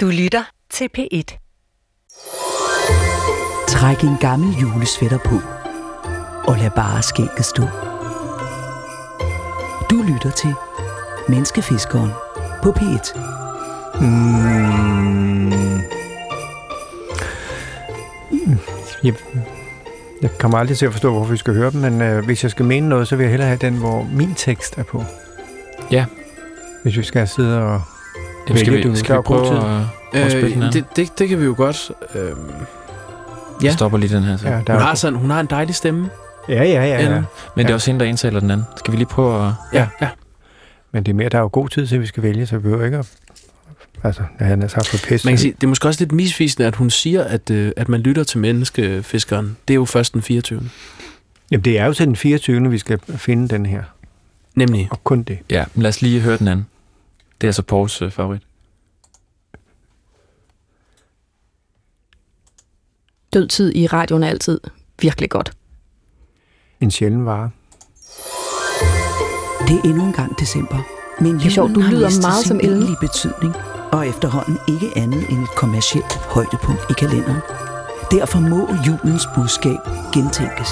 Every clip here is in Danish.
Du lytter til P1. Træk en gammel julesvætter på, og lad bare skægget stå. Du lytter til Menneskefiskeren på P1. Mm. Jeg, jeg kommer aldrig til at forstå, hvorfor vi skal høre dem, men øh, hvis jeg skal mene noget, så vil jeg hellere have den, hvor min tekst er på. Ja. Hvis vi skal sidde og Jamen, skal vi, du skal vi prøve tid. at, at Øh, spille den her? det, det, det kan vi jo godt. Øhm, Ja. ja. stopper lige den her. Så. Ja, Hun er har, sådan, hun har en dejlig stemme. ja, ja, ja, ja. Men det Ja. er også hende, der indtaler den anden. Skal vi lige prøve at... Ja, ja. Men det er mere, der er jo god tid til, at vi skal vælge, så vi behøver ikke at... Altså, jeg havde sagt for pisse. Man kan sige, det er måske også lidt misvisende, at hun siger, at, øh, at man lytter til menneskefiskeren. Det er jo først den 24. Jamen, det er jo til den 24. vi skal finde den her. Nemlig. Og kun det. Ja, men lad os lige høre den anden. Det er altså Pauls øh, favorit. Dødtid i radioen er altid virkelig godt. En sjælden vare. Det er endnu en gang december, men Det er sjovt, julen du har lyder mistet meget sin som Ellen. betydning, og efterhånden ikke andet end et kommercielt højdepunkt i kalenderen. Derfor må julens budskab gentænkes.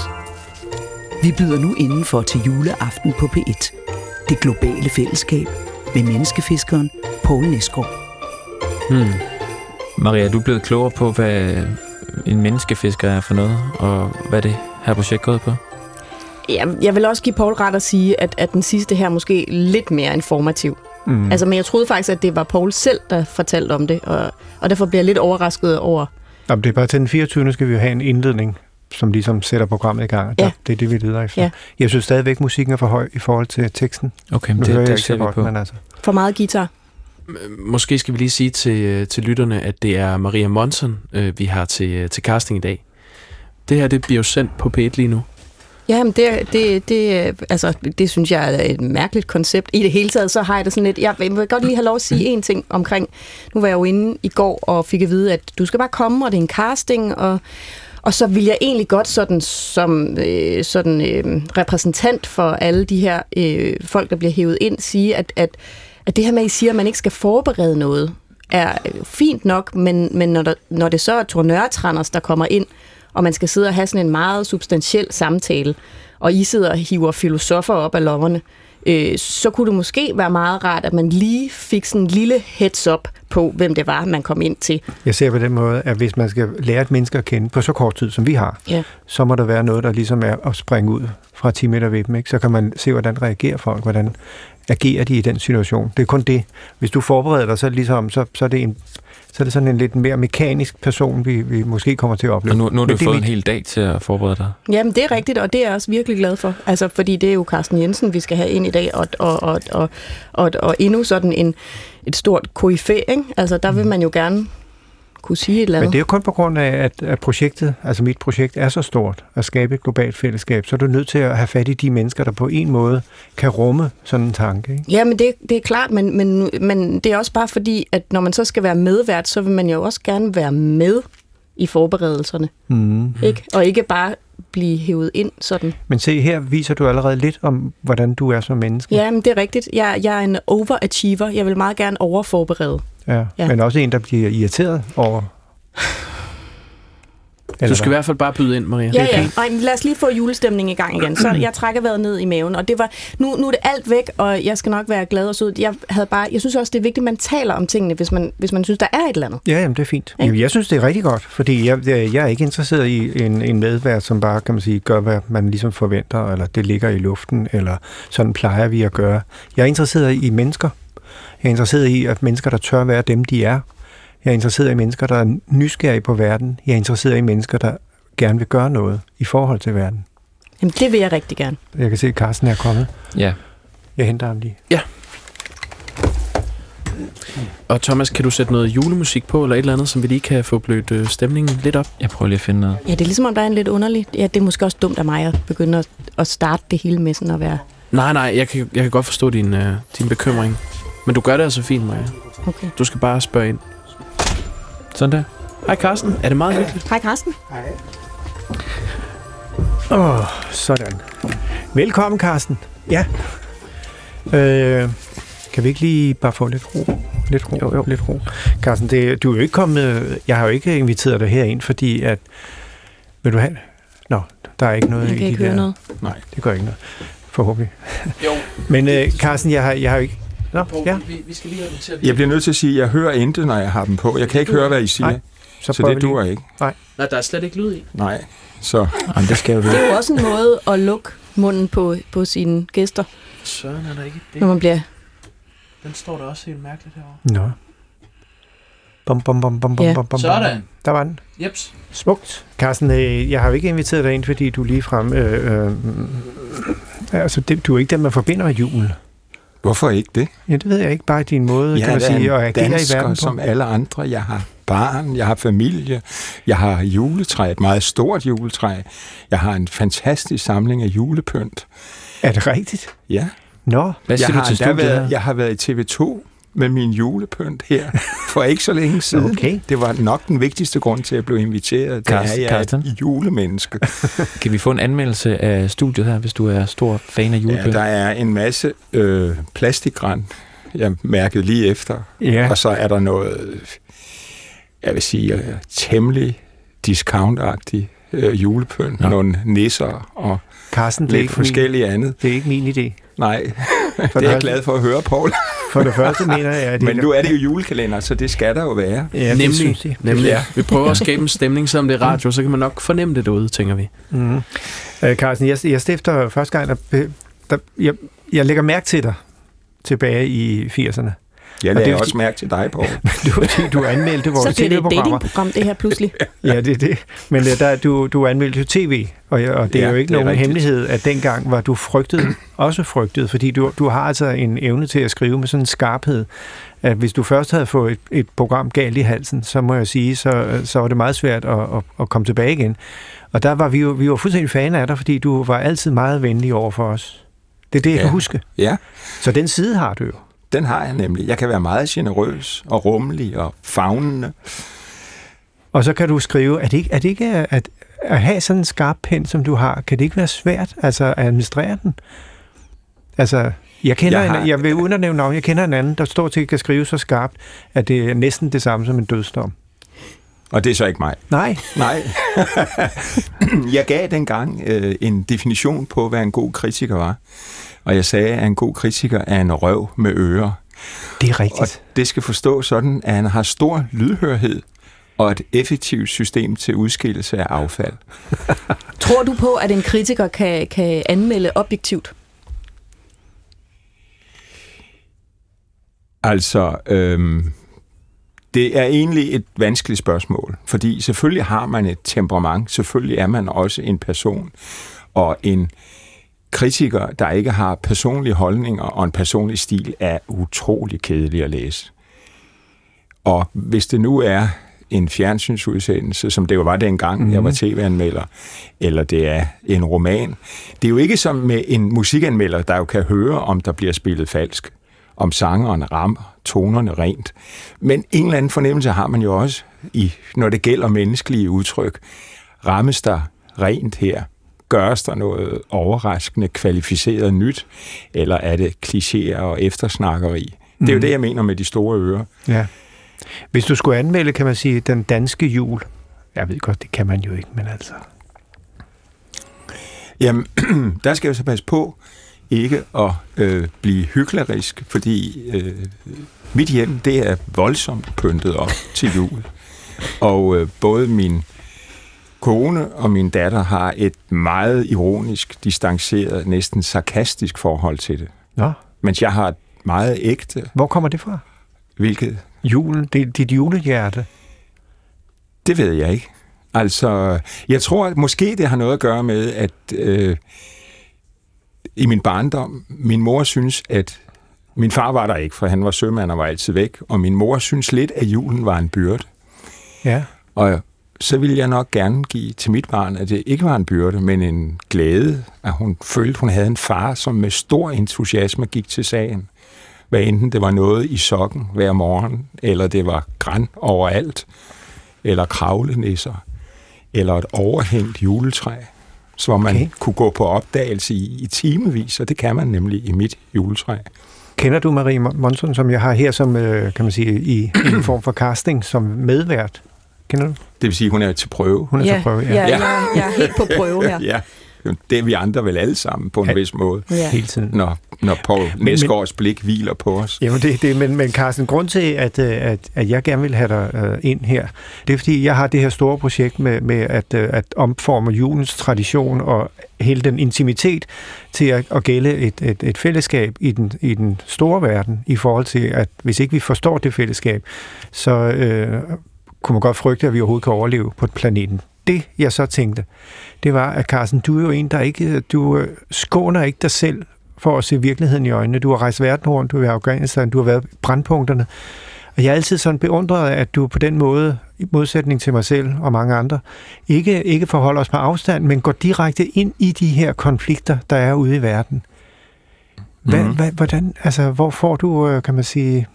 Vi byder nu indenfor til juleaften på P1. Det globale fællesskab med menneskefiskeren Poul Næsgaard. Hmm. Maria, er du blevet klogere på, hvad en menneskefisker er for noget, og hvad det her projekt går på? Jeg, jeg vil også give Paul ret at sige, at, at den sidste her måske lidt mere informativ. Mm. Altså, men jeg troede faktisk, at det var Paul selv, der fortalte om det, og, og derfor bliver jeg lidt overrasket over... Jamen, det er bare til den 24. skal vi jo have en indledning, som ligesom sætter programmet i gang. Ja. Der, det er det, vi leder efter. Ja. Jeg synes stadigvæk, musikken er for høj i forhold til teksten. Okay, men Nu det, hører det, jeg det ikke ser så vi godt, på. men altså... For meget guitar. Måske skal vi lige sige til, øh, til lytterne, at det er Maria Monson, øh, vi har til, øh, til casting i dag. Det her, det bliver jo sendt på P1 lige nu. Jamen, det, det, det, altså, det synes jeg er et mærkeligt koncept. I det hele taget, så har jeg det sådan lidt... Jeg vil godt lige have lov at sige en ting omkring... Nu var jeg jo inde i går og fik at vide, at du skal bare komme, og det er en casting, og... Og så vil jeg egentlig godt sådan, som øh, sådan, øh, repræsentant for alle de her øh, folk, der bliver hævet ind, sige, at, at, at det her med, at I siger, at man ikke skal forberede noget, er øh, fint nok, men, men når, der, når det så er tornørtranders, der kommer ind, og man skal sidde og have sådan en meget substantiel samtale, og I sidder og hiver filosofer op af lommerne, øh, så kunne det måske være meget rart, at man lige fik sådan en lille heads up på, hvem det var, man kom ind til. Jeg ser på den måde, at hvis man skal lære et menneske at kende på så kort tid, som vi har, Ja. så må der være noget, der ligesom er at springe ud fra 10 meter ved dem. Ikke? Så kan man se, hvordan reagerer folk, hvordan agerer de i den situation. Det er kun det. Hvis du forbereder dig, så ligesom, så, så er det, en, så er det sådan en lidt mere mekanisk person, vi, vi måske kommer til at opleve. Og nu, nu har du det fået en mit- hel dag til at forberede dig. Jamen, det er rigtigt, og det er jeg også virkelig glad for. Altså, fordi det er jo Carsten Jensen, vi skal have ind i dag, og, og, og, og, og, og endnu sådan en, et stort koryfæ, ikke? Altså, der vil man jo gerne kunne sige et eller Men andet. det er jo kun på grund af, at, at projektet, altså mit projekt, er så stort at skabe et globalt fællesskab, så er du nødt til at have fat i de mennesker, der på en måde kan rumme sådan en tanke. Ikke? Ja, men det, det er klart, men, men, men det er også bare fordi, at når man så skal være medvært, så vil man jo også gerne være med i forberedelserne, Mm. ikke? Og ikke bare blive hævet ind sådan. Men se, her viser du allerede lidt om, hvordan du er som menneske. Ja, men det er rigtigt. Jeg, jeg er en overachiever. Jeg vil meget gerne overforberede. Ja. Ja. ja. Men også en, der bliver irriteret over... Du skal i hvert fald bare byde ind, Maria. Ja, ja. Men lad os lige få julestemningen i gang igen. Så jeg trækker vejret ned i maven, og det var nu, nu er det alt væk, og jeg skal nok være glad og sød. Jeg havde bare, jeg synes også, det er vigtigt, at man taler om tingene, hvis man, hvis man synes, der er et eller andet. Ja, jamen, det er fint. Ikke? Jamen, jeg synes, det er rigtig godt, fordi jeg, jeg, jeg er ikke interesseret i en, en medvært, som bare, kan man sige, gør, hvad man ligesom forventer, eller det ligger i luften, eller sådan plejer vi at gøre. Jeg er interesseret i mennesker. Jeg er interesseret i, at mennesker, der tør være dem, de er. Jeg er interesseret i mennesker, der er nysgerrige på verden. Jeg er interesseret i mennesker, der gerne vil gøre noget i forhold til verden. Jamen, det vil jeg rigtig gerne. Jeg kan se, at Carsten er kommet. Ja. Jeg henter ham lige. Og Thomas, kan du sætte noget julemusik på, eller et eller andet, som vi lige kan få blødt øh, stemningen lidt op? Jeg prøver lige at finde noget. Ja, det er ligesom, om der er en lidt underlig... Ja, det er måske også dumt af mig at begynde at, at starte det hele med sådan at være... Nej, nej, jeg kan, jeg kan godt forstå din, øh, din bekymring. Men du gør det altså fint, Maja. Okay. Du skal bare spørge ind. Sådan der. Hej Carsten, er det meget hyggeligt? Hej, Carsten. Åh, oh, sådan. Velkommen, Carsten. Ja. Øh, kan vi ikke lige bare få lidt ro lidt ro. Jo, jo. Lidt ro. Carsten, det, du er jo ikke kommet... Jeg har jo ikke inviteret dig herind, fordi at... Vil du have... Nå, der er ikke noget Jeg i kan de ikke der... høre noget. Nej, det gør ikke noget. Forhåbentlig. Jo, Men øh, Carsten, jeg har, jeg har jo ikke... Nå, ja, vi, vi skal lige have dem til at Jeg bliver nødt til at sige, at jeg hører intet, når jeg har dem på. Jeg kan ikke høre, hvad I siger. Nej, så, så det duer ikke. Nej, der er slet ikke lyd i. Nej. Så Jamen, det skal jo Det er jo også en måde at lukke munden på, på sine gæster, Søren er der ikke det. når man bliver... Den står der også helt mærkeligt herovre. Nå. Bum, bum, bum, bum, bum, Ja. bum, bum. Sådan. Der var den. Jeps. Smukt. Carsten, øh, jeg har jo ikke inviteret dig ind, fordi du lige frem... Øh, øh, altså, det, du er ikke den, man forbinder med julen. Hvorfor ikke det? Ja, det ved jeg ikke. Bare din måde, Jeg kan man sige, at agere i dansker verden på. som alle andre. Jeg har barn, jeg har familie, jeg har juletræ, et meget stort juletræ. Jeg har en fantastisk samling af julepynt. Er det rigtigt? Ja. Nå, Hvad Jeg siger har, du til endda studiet været, jeg har været i TV2 med min julepynt her for ikke så længe siden. Okay. Det var nok den vigtigste grund til, at jeg blev inviteret. Det er, Karsten- at jeg er Karsten? et julemenneske. Kan vi få en anmeldelse af studiet her, hvis du er stor fan af Ja, julepynt? der er en masse øh, plastikgræn, jeg mærkede lige efter. ja. Og så er der noget, jeg vil sige, temmelig discountagtig øh, julepynt. Nå. Nogle nisser og Carsten, lidt forskellige andet. min, det er ikke min idé. Nej, For det er jeg glad for at høre, Paul. For det første mener jeg, at det Men nu er det jo julekalender, så det skal der jo være. Ja, det nemlig. synes jeg. nemlig. Ja. Vi prøver at skabe en stemning, selvom det er radio, så kan man nok fornemme det derude, tænker vi. Mm. Øh, Carsten, jeg, jeg stifter første gang, der, der, jeg, jeg lægger mærke til dig tilbage i 80'erne. Jeg Og det er lader fordi- også mærke til dig, Paul. Du, fordi du anmeldte vores Så bliver det et tv-programmer. datingprogram, det her pludselig. Ja, det er det. Men der, du, du anmeldte jo tv, og, og det er Ja, jo ikke det er nogen rigtigt. hemmelighed, at dengang var du frygtet, også frygtet, fordi du, du har altså en evne til at skrive med sådan en skarphed, at hvis du først havde fået et, et program galt i halsen, så må jeg sige, så, så var det meget svært at, at, at komme tilbage igen. Og der var vi jo, vi var fuldstændig fan af dig, fordi du var altid meget venlig over for os. Det er det, jeg Ja. kan huske. Ja, Så den side har du jo. Den har jeg nemlig. Jeg kan være meget generøs og rummelig og fagnende. Og så kan du skrive, er det ikke, er det ikke at, at have sådan en skarp pen, som du har, kan det ikke være svært altså, at administrere den? Altså, jeg kender, Jeg jeg, har- en, jeg vil uden at nævne navn, jeg kender en anden, der stort set kan skrive så skarpt, at det er næsten det samme som en dødsdom. Og det er så ikke mig. Nej, Nej. jeg gav dengang øh, en definition på, hvad en god kritiker var. Og jeg sagde, at en god kritiker er en røv med ører. det er Og rigtigt. det skal forstås sådan, at han har stor lydhørhed og et effektivt system til udskillelse af affald. Tror du på, at en kritiker kan, kan anmelde objektivt? Altså, øhm, det er egentlig et vanskeligt spørgsmål, fordi selvfølgelig har man et temperament, selvfølgelig er man også en person, og en kritiker, der ikke har personlige holdninger og en personlig stil, er utrolig kedelig at læse. Og hvis det nu er en fjernsynsudsendelse, som det jo var dengang, mm-hmm. jeg var tv-anmelder, eller det er en roman. Det er jo ikke som med en musikanmelder, der jo kan høre, om der bliver spillet falsk, om sangeren rammer tonerne rent. Men en eller anden fornemmelse har man jo også, i, når det gælder menneskelige udtryk. Rammes der rent her? Gøres der noget overraskende, kvalificeret nyt? Eller er det klichéer og eftersnakkeri? Det er jo det, jeg mener med de store ører. Ja. Hvis du skulle anmelde, kan man sige, den danske jul. Jeg ved godt, det kan man jo ikke, men altså... Jamen, der skal jeg så passe på ikke at øh, blive hyklerisk, fordi øh, mit hjem, det er voldsomt pyntet op til jul. Og øh, både min kone og min datter har et meget ironisk, distanceret, næsten sarkastisk forhold til det. Nå, Mens jeg har et meget ægte, hvor kommer det fra? hvilket, Julen, det dit julehjerte. det ved jeg ikke. Altså, jeg tror, at måske det har noget at gøre med, at øh, i min barndom, min mor synes, at min far var der ikke, for han var sømand og var altid væk, og min mor synes lidt, at julen var en byrde. Ja. Og så ville jeg nok gerne give til mit barn, at det ikke var en byrde, men en glæde, at hun følte, hun havde en far, som med stor entusiasme gik til sagen. Hvad enten det var noget i sokken hver morgen, eller det var græn overalt, eller kravlenisser, eller et overhængt juletræ, man Okay. okay. kunne gå på opdagelse i, i timevis, og det kan man nemlig i mit juletræ. Kender du Marie Monson, som jeg har her som, øh, kan man sige, i en form for casting, som medvært? Kender du? Det vil sige, at hun er til prøve. Hun er ja, til prøve, ja. ja, jeg, jeg er helt på prøve her. ja. Det er vi andre vel alle sammen på en Ja. vis måde, Ja. Hele tiden. når, når Paul Næsgaards blik hviler på os. Jamen det, det, men, men Carsten, grund til, at, øh, at, at jeg gerne vil have dig øh, ind her, det er fordi, jeg har det her store projekt med, med at, øh, at omforme julens tradition og hele den intimitet til at, at gælde et, et, et fællesskab i den, i den store verden, i forhold til, at hvis ikke vi forstår det fællesskab, så øh, kunne man godt frygte, at vi overhovedet kan overleve på planeten. Det, jeg så tænkte, det var, at Carsten, du er jo en, der ikke, du øh, skåner ikke dig selv for at se virkeligheden i øjnene. Du har rejst verden rundt, du er i Afghanistan, du har været i brandpunkterne. Og jeg er altid sådan beundret at du på den måde, i modsætning til mig selv og mange andre, ikke, ikke forholder os på afstand, men går direkte ind i de her konflikter, der er ude i verden. Mhm. mm. hvad, hvordan, altså, hvor får du, øh, kan man sige,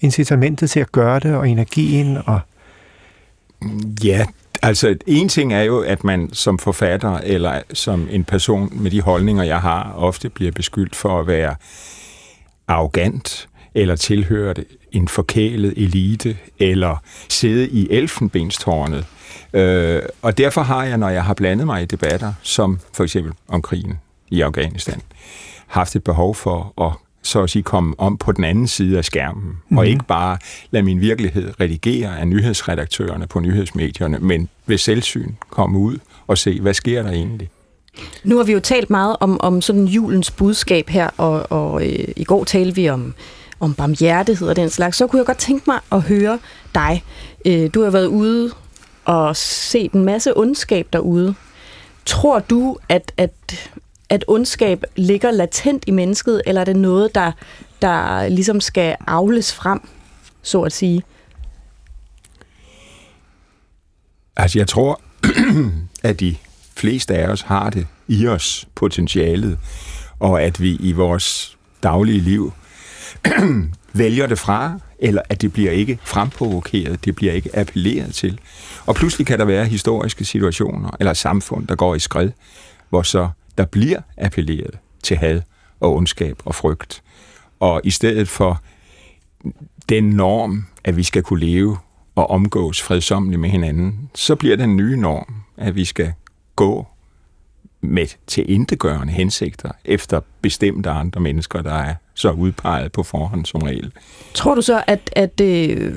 incitamentet til at gøre det, og energien, og Ja, altså en ting er jo, at man som forfatter eller som en person med de holdninger, jeg har, ofte bliver beskyldt for at være arrogant eller tilhøre en forkælet elite eller sidde i elfenbenstårnet. Øh, og derfor har jeg, når jeg har blandet mig i debatter, som for eksempel om krigen i Afghanistan, haft et behov for at så at sige komme om på den anden side af skærmen, mm. og ikke bare lade min virkelighed redigere af nyhedsredaktørerne på nyhedsmedierne, men ved selvsyn komme ud og se, hvad sker der egentlig? Nu har vi jo talt meget om, om sådan julens budskab her, og, og øh, i går talte vi om, om barmhjertighed og den slags. Så kunne jeg godt tænke mig at høre dig. Øh, du har været ude og set en masse ondskab derude. Tror du, at, at, at ondskab ligger latent i mennesket, eller er det noget, der, der ligesom skal afles frem, så at sige? Altså, jeg tror, at de fleste af os har det i os, potentialet, og at vi i vores daglige liv vælger det fra, eller at det bliver ikke fremprovokeret, det bliver ikke appelleret til. Og pludselig kan der være historiske situationer, eller samfund, der går i skred, hvor så der bliver appelleret til had og ondskab og frygt. Og i stedet for den norm, at vi skal kunne leve og omgås fredsomligt med hinanden, så bliver den nye norm, at vi skal gå med til indegørende hensigter efter bestemte andre mennesker, der er så udpeget på forhånd som regel. Tror du så, at, at øh,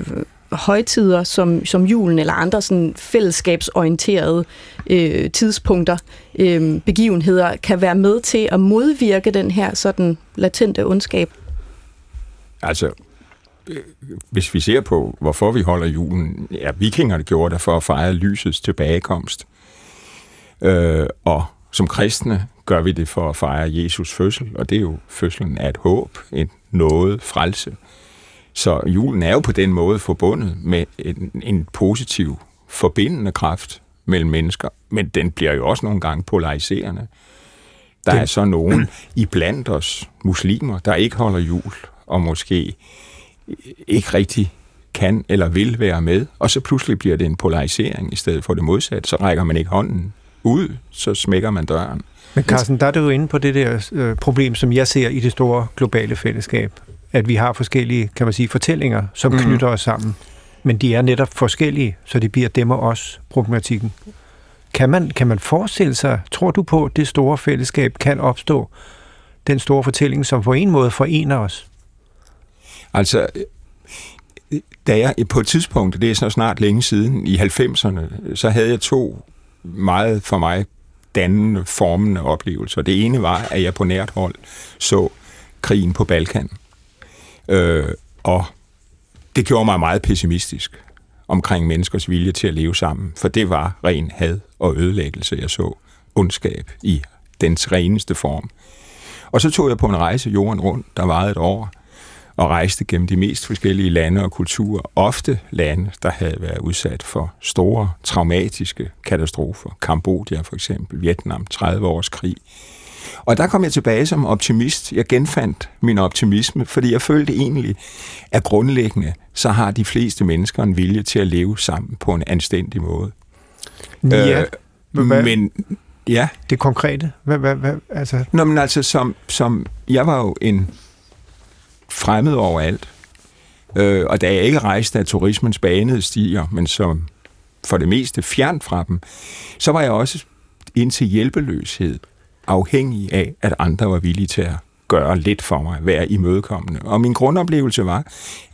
højtider som, som julen eller andre sådan fællesskabsorienterede øh, tidspunkter, øh, begivenheder, kan være med til at modvirke den her sådan latente ondskab? Altså, øh, hvis vi ser på, hvorfor vi holder julen, ja, vikingerne gjorde det for at fejre lysets tilbagekomst. Øh, og som kristne gør vi det for at fejre Jesus fødsel, og det er jo fødslen af et håb, en noget frelse. Så julen er jo på den måde forbundet med en, en positiv, forbindende kraft mellem mennesker, men den bliver jo også nogle gange polariserende. Der Den- er så nogen i blandt os muslimer, der ikke holder jul, og måske ikke rigtig kan eller vil være med, og så pludselig bliver det en polarisering i stedet for det modsatte. Så rækker man ikke hånden ud, så smækker man døren. Men Carsten, der er du jo inde på det der øh, problem, som jeg ser i det store globale fællesskab. At vi har forskellige, kan man sige, fortællinger, som mm. knytter os sammen. Men de er netop forskellige, så det bliver dem og os problematikken. Kan man, kan man forestille sig, tror du på, at det store fællesskab kan opstå? Den store fortælling, som på en måde forener os? Altså, da jeg på et tidspunkt, det er så snart længe siden, i 90'erne, så havde jeg to meget for mig dannende, formende oplevelser. Det ene var, at jeg på nært hold så krigen på Balkan. Øh, og det gjorde mig meget pessimistisk omkring menneskers vilje til at leve sammen, for det var ren had og ødelæggelse, jeg så ondskab i dens reneste form. Og så tog jeg på en rejse jorden rundt, der varede et år, og rejste gennem de mest forskellige lande og kulturer, ofte lande, der havde været udsat for store, traumatiske katastrofer. Kambodja for eksempel, Vietnam, 30 års krig. Og der kom jeg tilbage som optimist. Jeg genfandt min optimisme, fordi jeg følte egentlig, at grundlæggende, så har de fleste mennesker en vilje til at leve sammen på en anstændig måde. Ja, øh, hvad- men ja, det konkrete. Hvad, hvad, hvad, altså, Nå, men altså, som, som, jeg var jo en fremmed overalt. Øh, og da jeg ikke rejste af turismens banede stiger, men som for det meste fjernt fra dem, så var jeg også indtil hjælpeløshed afhængig af, at andre var villige til at gøre lidt for mig, være imødekommende. Og min grundoplevelse var,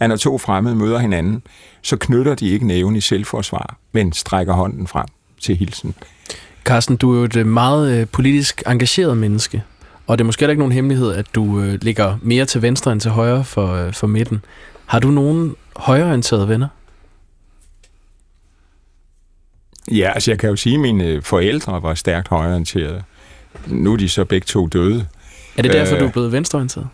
at når to fremmede møder hinanden, så knytter de ikke næven i selvforsvar, men strækker hånden frem til hilsen. Carsten, du er jo et øh, meget øh, politisk engageret menneske, og det er måske heller ikke nogen hemmelighed, at du øh, ligger mere til venstre end til højre for, for midten. Har du nogen højreorienterede venner? Ja, altså jeg kan jo sige, at mine forældre var stærkt højreorienterede. Nu er de så begge to døde. Er det derfor, øh, du er blevet venstreorienteret?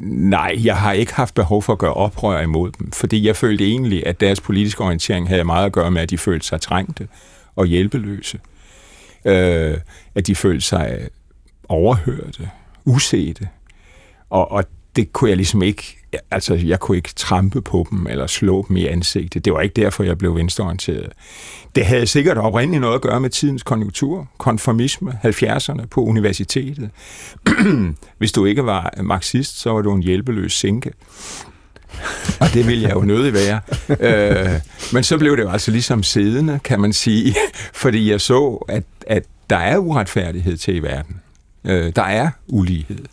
Nej, jeg har ikke haft behov for at gøre oprør imod dem, fordi jeg følte egentlig, at deres politiske orientering havde meget at gøre med, at de følte sig trængte og hjælpeløse. Øh, at de følte sig overhørte, usete. Og, og det kunne jeg ligesom ikke, altså jeg kunne ikke trampe på dem eller slå dem i ansigtet. Det var ikke derfor, jeg blev venstreorienteret. Det havde sikkert oprindeligt noget at gøre med tidens konjunktur, konformisme, 70'erne på universitetet. Hvis du ikke var marxist, så var du en hjælpeløs sinke. Og det ville jeg jo nødig være. Øh, men så blev det jo altså ligesom siddende, kan man sige, fordi jeg så, at, at der er uretfærdighed til i verden. Øh, der er ulighed.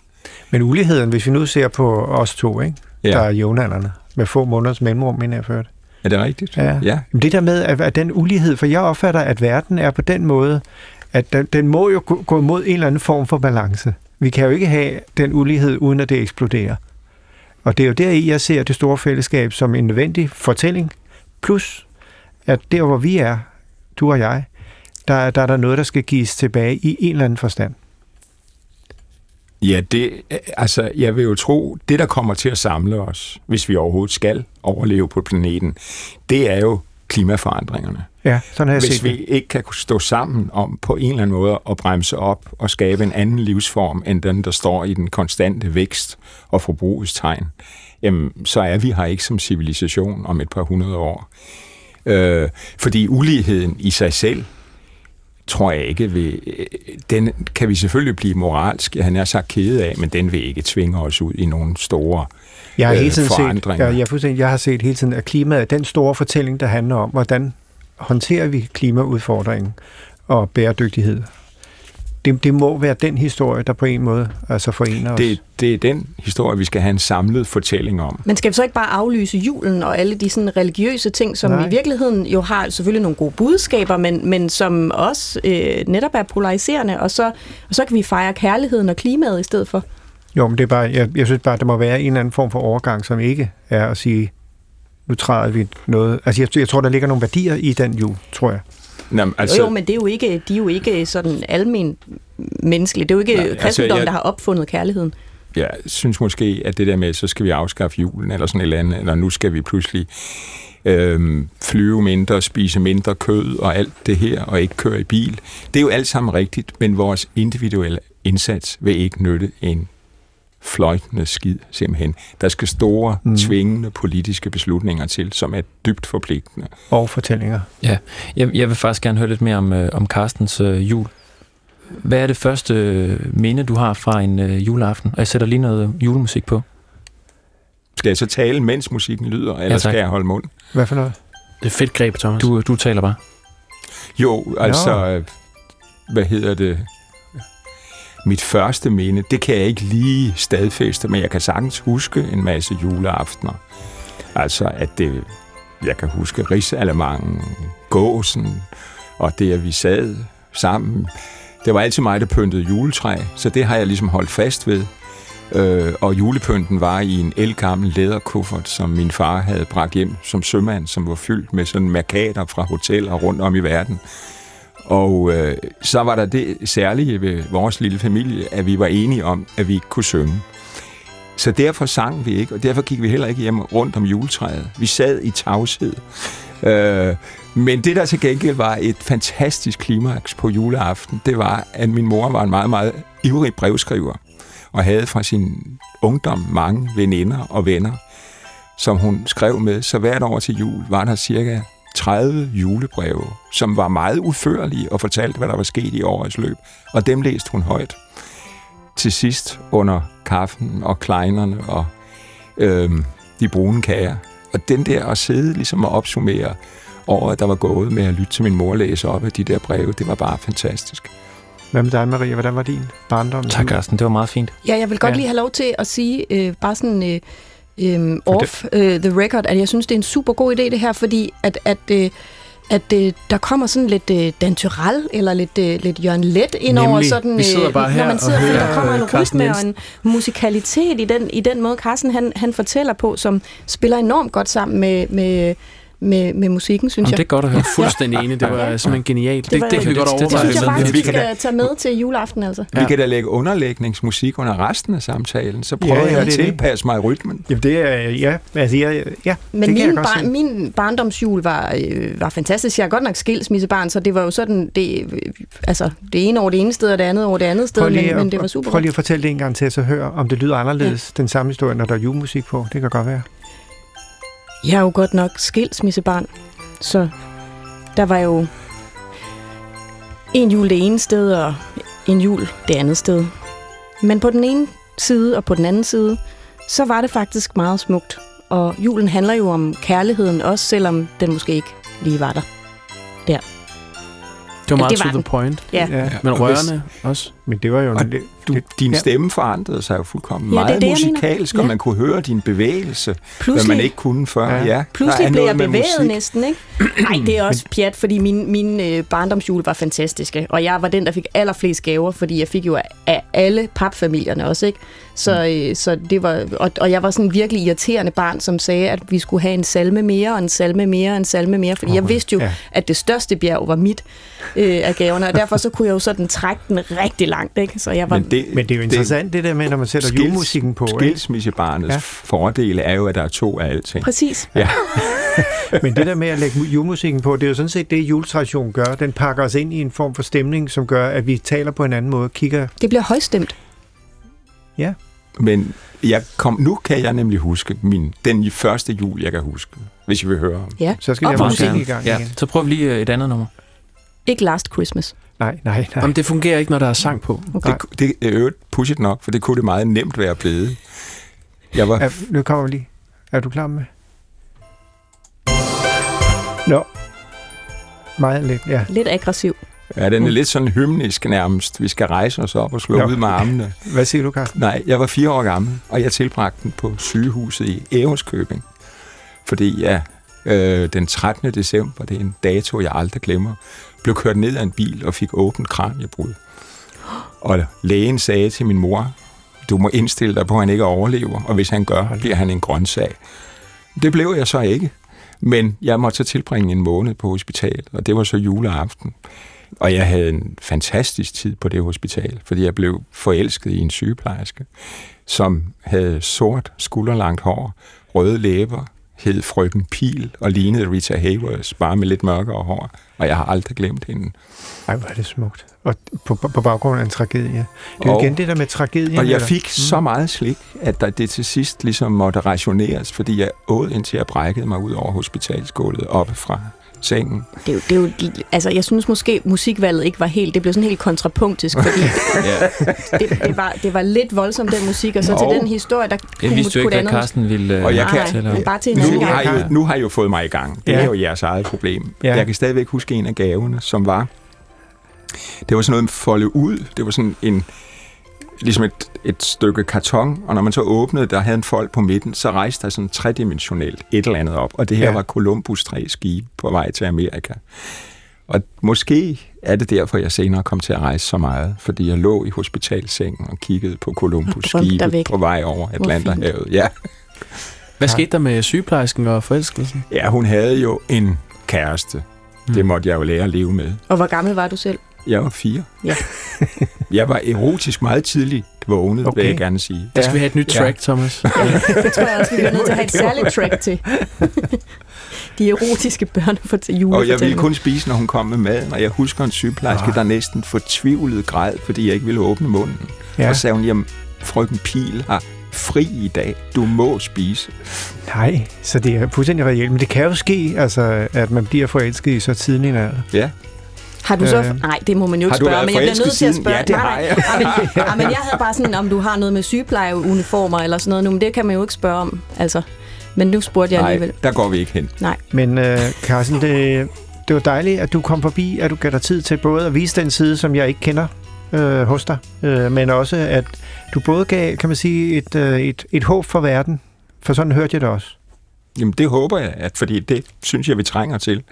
Men uligheden, hvis vi nu ser på os to, ikke? Ja. der er jævnaldrende, med få måneders mellemrum, mener jeg ført. Er det rigtigt? Ja. ja. Men det der med, at, at den ulighed, for jeg opfatter, at verden er på den måde, at den, den må jo gå mod en eller anden form for balance. Vi kan jo ikke have den ulighed, uden at det eksploderer. Og det er jo der i, jeg ser det store fællesskab som en nødvendig fortælling, plus at der, hvor vi er, du og jeg, der, der er der noget, der skal gives tilbage i en eller anden forstand. Ja, det, altså, jeg vil jo tro, det der kommer til at samle os, hvis vi overhovedet skal overleve på planeten, det er jo klimaforandringerne. Ja, sådan har Hvis set vi ikke kan stå sammen om på en eller anden måde at bremse op og skabe en anden livsform, end den, der står i den konstante vækst og forbrugstegn, jamen, så er vi her ikke som civilisation om et par hundrede år. Øh, fordi uligheden i sig selv tror jeg ikke vil... Den kan vi selvfølgelig blive moralsk, han er sagt kede af, men den vil ikke tvinge os ud i nogle store jeg har hele øh, tiden forandringer. Set, jeg, jeg, jeg har set hele tiden, at klimaet er den store fortælling, der handler om, hvordan håndterer vi klimaudfordringen og bæredygtighed det, det må være den historie, der på en måde altså forener os. Det, det er den historie, vi skal have en samlet fortælling om. Men skal vi så ikke bare aflyse julen og alle de sådan religiøse ting, som Nej. i virkeligheden jo har selvfølgelig nogle gode budskaber, men, men som også øh, netop er polariserende, og så, og så kan vi fejre kærligheden og klimaet i stedet for? Jo, men det er bare, jeg, jeg synes bare, der må være en eller anden form for overgang, som ikke er at sige, nu træder vi noget. Altså, jeg, jeg tror, der ligger nogle værdier i den jul, tror jeg. Jamen, altså, jo, jo, men det er jo ikke, de er jo ikke sådan almen menneskelige. Det er jo ikke nej, kristendommen, altså, der har opfundet kærligheden. Jeg synes måske, at det der med, så skal vi afskaffe julen, eller sådan et eller andet, eller nu skal vi pludselig øhm, flyve mindre, spise mindre kød og alt det her, og ikke køre i bil. Det er jo alt sammen rigtigt, men vores individuelle indsats vil ikke nytte en fløjtende skid, simpelthen. Der skal store, mm. tvingende politiske beslutninger til, som er dybt forpligtende. Og fortællinger. Ja, jeg, jeg vil faktisk gerne høre lidt mere om, øh, om Carstens øh, jul. Hvad er det første øh, minde, du har fra en øh, juleaften? Og jeg sætter lige noget julemusik på. Skal jeg så tale, mens musikken lyder, eller ja, skal jeg holde mund? Hvad for noget? Det er fedt greb, Thomas. Du, du taler bare. Jo, altså, jo. hvad hedder det? Mit første minde, det kan jeg ikke lige stadfæste, men jeg kan sagtens huske en masse juleaftener. Altså, at det, jeg kan huske rigsalemangen, gåsen, og det, at vi sad sammen. Det var altid mig, der pyntede juletræ, så det har jeg ligesom holdt fast ved. Øh, og julepynten var i en elgammel læderkuffert, som min far havde bragt hjem som sømand, som var fyldt med sådan markader fra hoteller rundt om i verden. Og øh, så var der det særlige ved vores lille familie, at vi var enige om, at vi ikke kunne synge. Så derfor sang vi ikke, og derfor gik vi heller ikke hjem rundt om juletræet. Vi sad i tavshed. Øh, men det, der til gengæld var et fantastisk klimaks på juleaften, det var, at min mor var en meget, meget ivrig brevskriver, og havde fra sin ungdom mange veninder og venner, som hun skrev med. Så hvert år til jul var der cirka 30 julebreve, som var meget udførlige og fortalte, hvad der var sket i årets løb. Og dem læste hun højt. til sidst under kaffen og kleinerne og øh, de brune kager. Og den der at sidde ligesom og opsummere året, der var gået med at lytte til min mor læse op af de der breve, det var bare fantastisk. Hvad med dig, Maria? Hvordan var din barndom? Tak, Carsten. Det var meget fint. Ja, jeg vil godt Ja. ja. lige have lov til at sige, øh, bare sådan øh, øh, off øh, the record, at jeg synes, det er en super god idé det her, fordi at, at, øh, at øh, der kommer sådan lidt øh, dantural, eller lidt, øh, lidt Jørgen Let ind over sådan, Vi sidder bare når her man og sidder, fordi hører, der kommer en øh, rytme og en musikalitet i den, i den måde, Carsten han, han fortæller på, som spiller enormt godt sammen med, med, med, med musikken, synes Jamen, jeg. det er godt at høre. Fuldstændig enig. Det var simpelthen genialt. Det, var- det, kan vi det- godt det- det overveje. synes jeg med. faktisk, Vi kan da- skal tage med til juleaften, altså. Ja. Vi kan da lægge underlægningsmusik under resten af samtalen, så prøver Ja, ja, ja, jeg at det det. tilpasse mig rytmen. Jamen, det er, ja, altså, jeg, ja, Men det min, bar, se. min barndomsjul var, øh, var fantastisk. Jeg er godt nok skilsmissebarn, så det var jo sådan, det, øh, altså, det ene over det ene sted, og det andet over det andet sted, men, at- men det var super Prøv lige at fortælle det en gang til, så hør, om det lyder anderledes, ja. den samme historie, når der er julemusik på. Det kan godt være. Jeg er jo godt nok skilsmissebarn, så der var jo en jul det ene sted, og en jul det andet sted. Men på den ene side og på den anden side, så var det faktisk meget smukt. Og julen handler jo om kærligheden, også selvom den måske ikke lige var der. Det var meget det var to the point. Ja. ja. Men rørende også. Men det var jo... Og en, Du, din Ja. stemme forandrede sig jo fuldkommen. Ja, Meget det, musikalsk, og Ja. man kunne høre din bevægelse, hvad Pludselig, man ikke kunne før. Ja. Ja. Pludselig blev jeg bevæget musik. næsten, ikke? Nej, det er også pjat, fordi min, min øh, barndomsjul var fantastiske, og jeg var den, der fik allerflest gaver, fordi jeg fik jo af, af alle papfamilierne også, ikke? Så, øh, så det var, og, og jeg var sådan en virkelig irriterende barn, som sagde, at vi skulle have en salme mere, og en salme mere, og en salme mere, fordi jeg vidste jo, Ja. at det største bjerg var mit øh, af gaverne, og derfor så kunne jeg jo sådan trække den rigtig langt, ikke? Så jeg var... Men det, men det er jo interessant, det der med, når man sætter skils- julemusikken på. Skilsmissebarnets Ja. ja. fordele er jo, at der er to af alting. Præcis. Ja. Men det der med at lægge mu- julemusikken på, det er jo sådan set det, juletradition gør. Den pakker os ind i en form for stemning, som gør, at vi taler på en anden måde. Kigger, Det bliver højstemt. Men jeg kom, nu kan jeg nemlig huske min, den første jul, jeg kan huske, hvis I vil høre om. Ja. så skal vi for have musikken. musikken i gang Ja, igen. så prøv lige øh, et andet nummer. Ikke Last Christmas. Nej, nej, nej. Jamen, det fungerer ikke, når der er sang på. Okay. Det, det er jo pudsigt nok, for det kunne det meget nemt være blevet. Jeg var Ja, nu kommer vi lige. Er du klar med? Nå. Meget lidt, ja. Lidt aggressiv. Ja, den er lidt sådan hymnisk nærmest. Vi skal rejse os op og slå Nå. ud med armene. Hvad siger du, Carsten? Nej, jeg var fire år gammel, og jeg tilbragte den på sygehuset i Æreskøbing. Fordi jeg øh, den 13. december, det er en dato, jeg aldrig glemmer, blev kørt ned af en bil og fik åbent kranjebrud. Og lægen sagde til min mor, du må indstille dig på, at han ikke overlever, og hvis han gør, bliver han en grøntsag. Det blev jeg så ikke. Men jeg måtte så tilbringe en måned på hospitalet, og det var så juleaften. Og jeg havde en fantastisk tid på det hospital, fordi jeg blev forelsket i en sygeplejerske, som havde sort, skulderlangt hår, røde læber, hed frøken Pil og lignede Rita Hayworth, bare med lidt mørkere hår. Og jeg har aldrig glemt hende. Ej, hvor er det smukt. Og på, på baggrund af en tragedie. Det er Og- igen det der med tragedien. Og jeg eller? fik mm. så meget slik, at der det til sidst ligesom måtte rationeres, fordi jeg åd indtil jeg brækkede mig ud over hospitalsgulvet oppe fra sengen. Det er jo, det er jo, altså, jeg synes måske, musikvalget ikke var helt, det blev sådan helt kontrapunktisk, fordi Ja. det, det, var, det var lidt voldsomt, den musik, og så Jo. til den historie, der Jeg vidste jo ikke, det hvad Carsten ville øh, Og jeg Nej, kan- nej, men bare til en anden Nu gang. har, I jo, nu har I jo fået mig i gang. Det Ja. er jo jeres eget problem. Ja. Jeg kan stadigvæk huske en af gaverne, som var... Det var sådan noget med folde ud. Det var sådan en... Ligesom et, et stykke karton, og når man så åbnede, der havde en fold på midten, så rejste der sådan tredimensionelt et eller andet op. Og det her Ja. var Columbus tre skibe på vej til Amerika. Og måske er det derfor, jeg senere kom til at rejse så meget, fordi jeg lå i hospitalsengen og kiggede på Columbus drømte dig skibe væk. på vej over Atlanterhavet. Ja. Hvad skete der med sygeplejersken og forelskelsen? ja, hun havde jo en kæreste. Det måtte jeg jo lære at leve med. Og hvor gammel var du selv? Jeg var fire. Ja. jeg var erotisk meget tidligt vågnet, okay. Vil jeg gerne sige. Der skal vi have et nyt Ja. track, Thomas. Det tror jeg også, vi bliver nødt til at have et særligt track til. De erotiske børn for til Og jeg ville kun spise, når hun kom med maden, og jeg husker en sygeplejerske, Ah. der næsten fortvivlet græd, fordi jeg ikke ville åbne munden. Ja. Ja. Og så sagde hun, jamen, frøken Pil har fri i dag. Du må spise. Nej, så det er fuldstændig reelt. Men det kan jo ske, altså, at man bliver forelsket i så tidlig en alder. Ja. Har du så... Øh, Nej, det må man jo ikke spørge, men jeg bliver nødt til at spørge. Ja, det nej, har nej. jeg. Ja, men, ja, men jeg havde bare sådan, om du har noget med sygeplejeuniformer eller sådan noget nu, men det kan man jo ikke spørge om, altså. Men nu spurgte jeg alligevel. Nej, der går vi ikke hen. Men øh, Carsten, det, det var dejligt, at du kom forbi, at du gav dig tid til både at vise den side, som jeg ikke kender øh, hos dig, øh, men også at du både gav, kan man sige, et, øh, et, et håb for verden, for sådan hørte jeg det også. Jamen, det håber jeg, at, fordi det synes jeg, vi trænger til.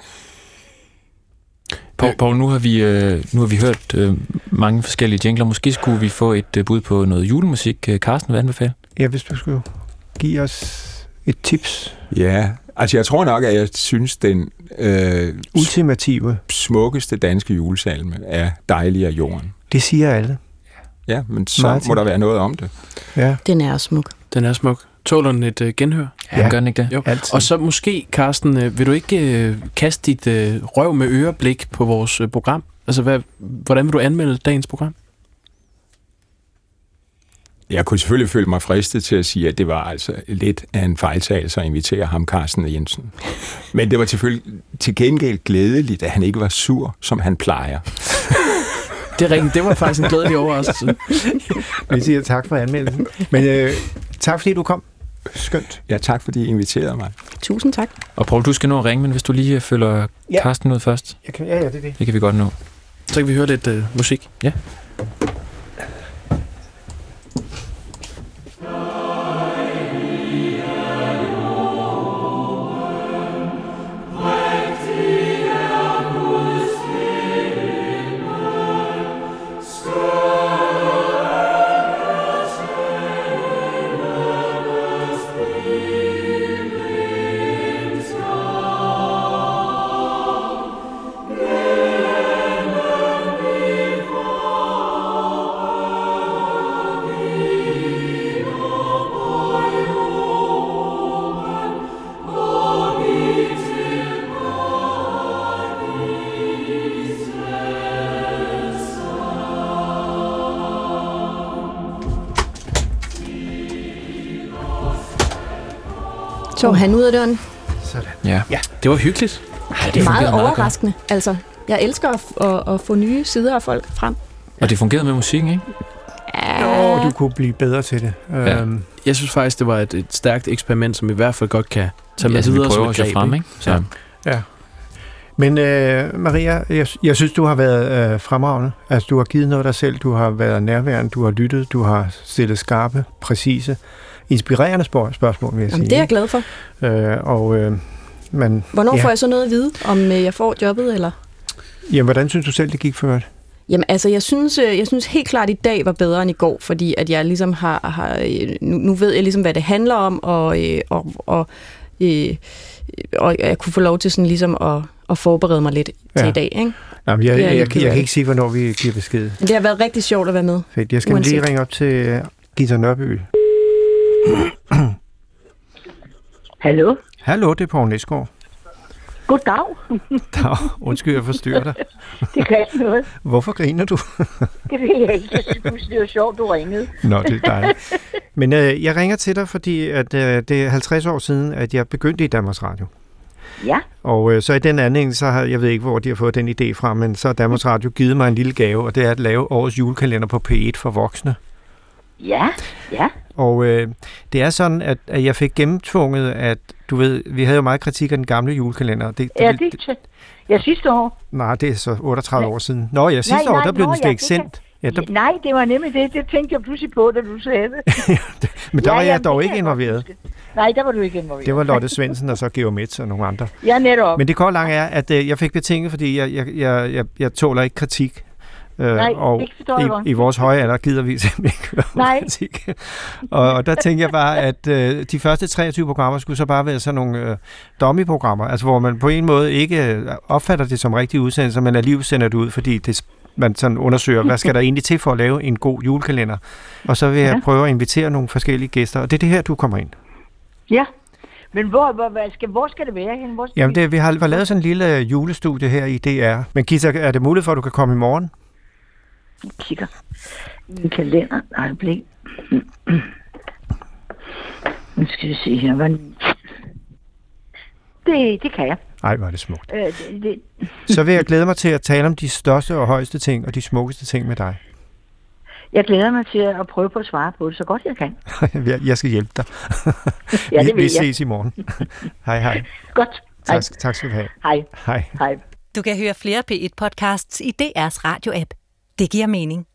Paul, Paul nu, har vi, øh, nu har vi hørt øh, mange forskellige jingler. Måske skulle vi få et øh, bud på noget julemusik. Carsten vil anbefale. Ja, hvis du skulle give os et tips. Ja, altså jeg tror nok, at jeg synes, den øh, Ultimative. smukkeste danske julesalme er Dejlig af jorden. Det siger alle. Ja, men så Martin? må der være noget om det. Ja, Den er smuk. Den er smuk. Tåler den et øh, genhør? Ja, Ja. gør den ikke det? Jo. altid. Og så måske, Carsten, øh, vil du ikke øh, kaste dit øh, røv med øreblik på vores øh, program? Altså, hvad, hvordan vil du anmelde dagens program? Jeg kunne selvfølgelig føle mig fristet til at sige, at det var altså lidt af en fejltagelse at invitere ham, Carsten Jensen. Men det var selvfølgelig til gengæld glædeligt, at han ikke var sur, som han plejer. Det er rigtigt. Det var faktisk en glædelig overraskelse. Vi siger tak for anmeldelsen. Men øh, tak fordi du kom. Skønt. Ja, tak fordi I inviterede mig. Tusind tak. Og Paul, du skal nå at ringe, men hvis du lige følger Ja. ja. Carsten ud først, Jeg kan, ja, ja, det er det. det kan vi godt nå. Så kan vi høre lidt øh, musik. Så han ud af døren. Sådan. Ja. Det var hyggeligt. Ej, Det er meget overraskende. Altså, jeg elsker at, at, at få nye sider af folk frem. Og det fungerede med musikken, ikke? Åh, du kunne blive bedre til det. Ja. Øhm, Jeg synes faktisk, det var et, et stærkt eksperiment, som i hvert fald godt kan tage med altså, videre som et jo greb, frem, ikke? Så. Ja. Men øh, Maria, jeg, jeg synes, du har været øh, fremragende. Altså, du har givet noget af dig selv, du har været nærværende, du har lyttet, du har stillet skarpe, præcise, inspirerende spørg- spørgsmål, vil jeg Jamen, sige. det er jeg glad for. Øh, og øh, man, Hvornår Ja. får jeg så noget at vide, om øh, jeg får jobbet, eller? jamen, hvordan synes du selv, det gik før? Jamen altså, jeg synes, øh, jeg synes helt klart, at i dag var bedre end i går, fordi at jeg ligesom har, har øh, nu, nu ved jeg ligesom, hvad det handler om, og, og, og, øh, og jeg kunne få lov til sådan ligesom at, at forberede mig lidt ja. til i dag. Ikke? Jamen, jeg, jeg, jeg jeg, jeg, kan ikke sige, hvornår vi giver besked. Men det har været rigtig sjovt at være med. Fedt. Jeg skal Uanset. lige ringe op til Gita Nørby. Hallo? Hallo, det er Poul Næsgaard. Goddag. Dag, undskyld, jeg forstyrrer dig. Det kan ikke noget. Hvorfor griner du? Det ved jeg ikke. Jeg synes, det var sjovt, du ringede. Nå, det er dejligt. Men øh, jeg ringer til dig, fordi at, øh, det er 50 år siden, at jeg begyndte i Danmarks Radio. Ja, Og øh, så i den anledning, så har jeg ved ikke, hvor de har fået den idé fra, men så har Danmarks Radio givet mig en lille gave, og det er at lave årets julekalender på P1 for voksne. Ja, ja. Og øh, det er sådan, at, at jeg fik gennemtvunget, at du ved, vi havde jo meget kritik af den gamle julekalender. Det, Ja, det er til- Ja, sidste år. Nej, det er så 38 år siden. Nå ja, sidste Nej, år, nej, der blev nå, den slet ja, ikke det kan- sendt. Ja, der, Nej, det var nemlig det. Det tænkte jeg pludselig på, da du sagde det. men der ja, var jamen, jeg dog det ikke involveret. Nej, der var du ikke involveret. Det var Lotte Svendsen og så Georg Metz og nogle andre. Ja, netop. Men det korte lange er, at øh, jeg fik betinget, fordi jeg, jeg, jeg, jeg, jeg tåler ikke kritik. Øh, Nej, og jeg i, i vores høje alder gider vi simpelthen ikke høre Nej. og, og der tænker jeg bare, at øh, de første 23 programmer skulle så bare være sådan nogle øh, dummy-programmer, altså hvor man på en måde ikke øh, opfatter det som rigtige udsendelser, men alligevel sender det ud, fordi det, man sådan undersøger, hvad skal der egentlig til for at lave en god julekalender. Og så vil jeg Ja. prøve at invitere nogle forskellige gæster, og det er det her, du kommer ind. Ja. Men hvor, hvor, hvor, skal, hvor skal det være hen? Hvor skal Jamen, vi- det, vi har vi har lavet sådan en lille øh, julestudie her i DR. Men Gita, er det muligt for, at du kan komme i morgen? Jeg kigger i min kalender. Et øjeblik. Nu skal vi se her. Hvad... Det, det kan jeg. Ej, hvor er det smukt. Øh, det, det, Så vil jeg glæde mig til at tale om de største og højeste ting, og de smukkeste ting med dig. jeg glæder mig til at prøve på at svare på det, så godt jeg kan. Jeg- jeg skal hjælpe dig. Ja, vi, det vil vi jeg. ses i morgen. hej, hej. Godt. Hej. Tak, tak skal du have. Hej. Hej. Hej. Du kan høre flere P1-podcasts i DR's radio-app. Det giver mening.